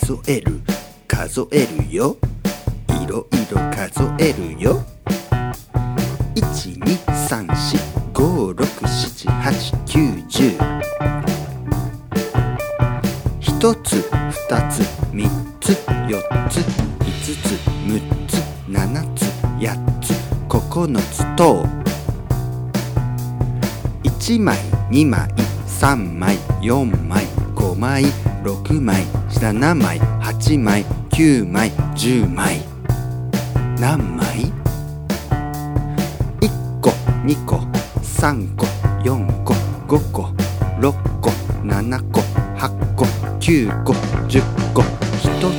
数える。数えるよ。いろいろ数えるよ。12345678910一つ二つ三つ四つ五つ六つ七つ八つ九つと。1枚2枚3枚4枚5枚6枚7枚8枚9枚10枚。何枚 ?1 個2個3個4個5個6個7個8個9個10個。1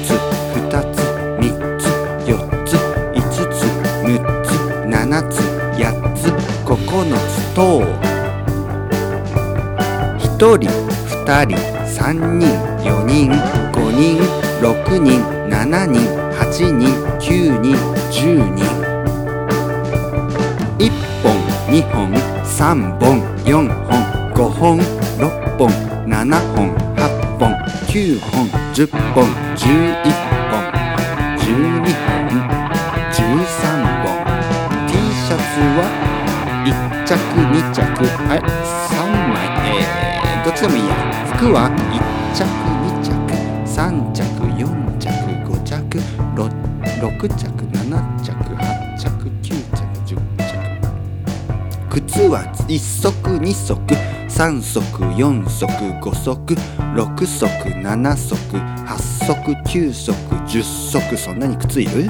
つ2つ3つ4つ5つ6つ7つ8つ9つと1人2人3人4人5人6人7人8人9人10人1本2本3本4本5本6本7本8本9本10本11本1着2着あれ3枚えー、どっちでもいいや服は1着2着3着4着5着 6, 6着7着8着9着10着靴は1足2足3足4足5足6足7足8足9足10足そんなに靴いる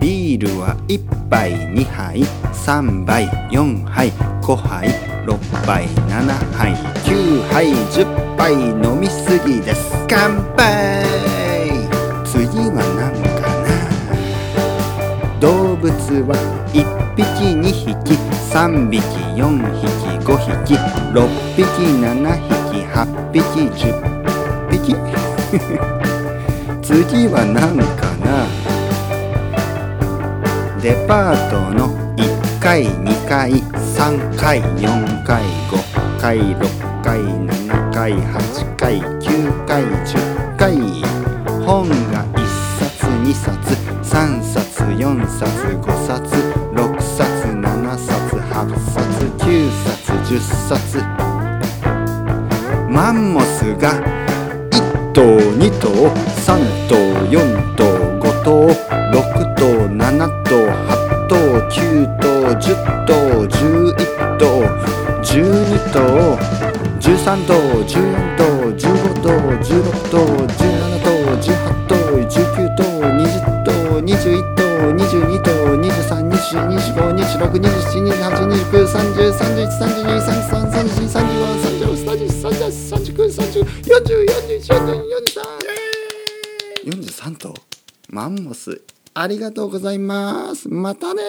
ビールは1杯2杯3杯4杯5杯6杯7杯9杯10杯飲みすぎです。乾杯。次は何かな。動物は1匹2匹3匹4匹5匹6匹7匹8匹10匹。次は何かな。デパートの1階2階3階4階5階6階7階8階9階10階本が1冊2冊3冊4冊5冊6冊7冊8冊9冊10冊。マンモスが1頭2頭3頭4頭5頭6頭7頭8頭9頭10頭11頭12頭13頭14頭15頭16頭17頭18頭19頭20頭21頭22頭23、24、25、26、27、28、29、30、31、32、33、34、35、36、37、38、39、40、40、41、42、43。43頭マンモスありがとうございますまたね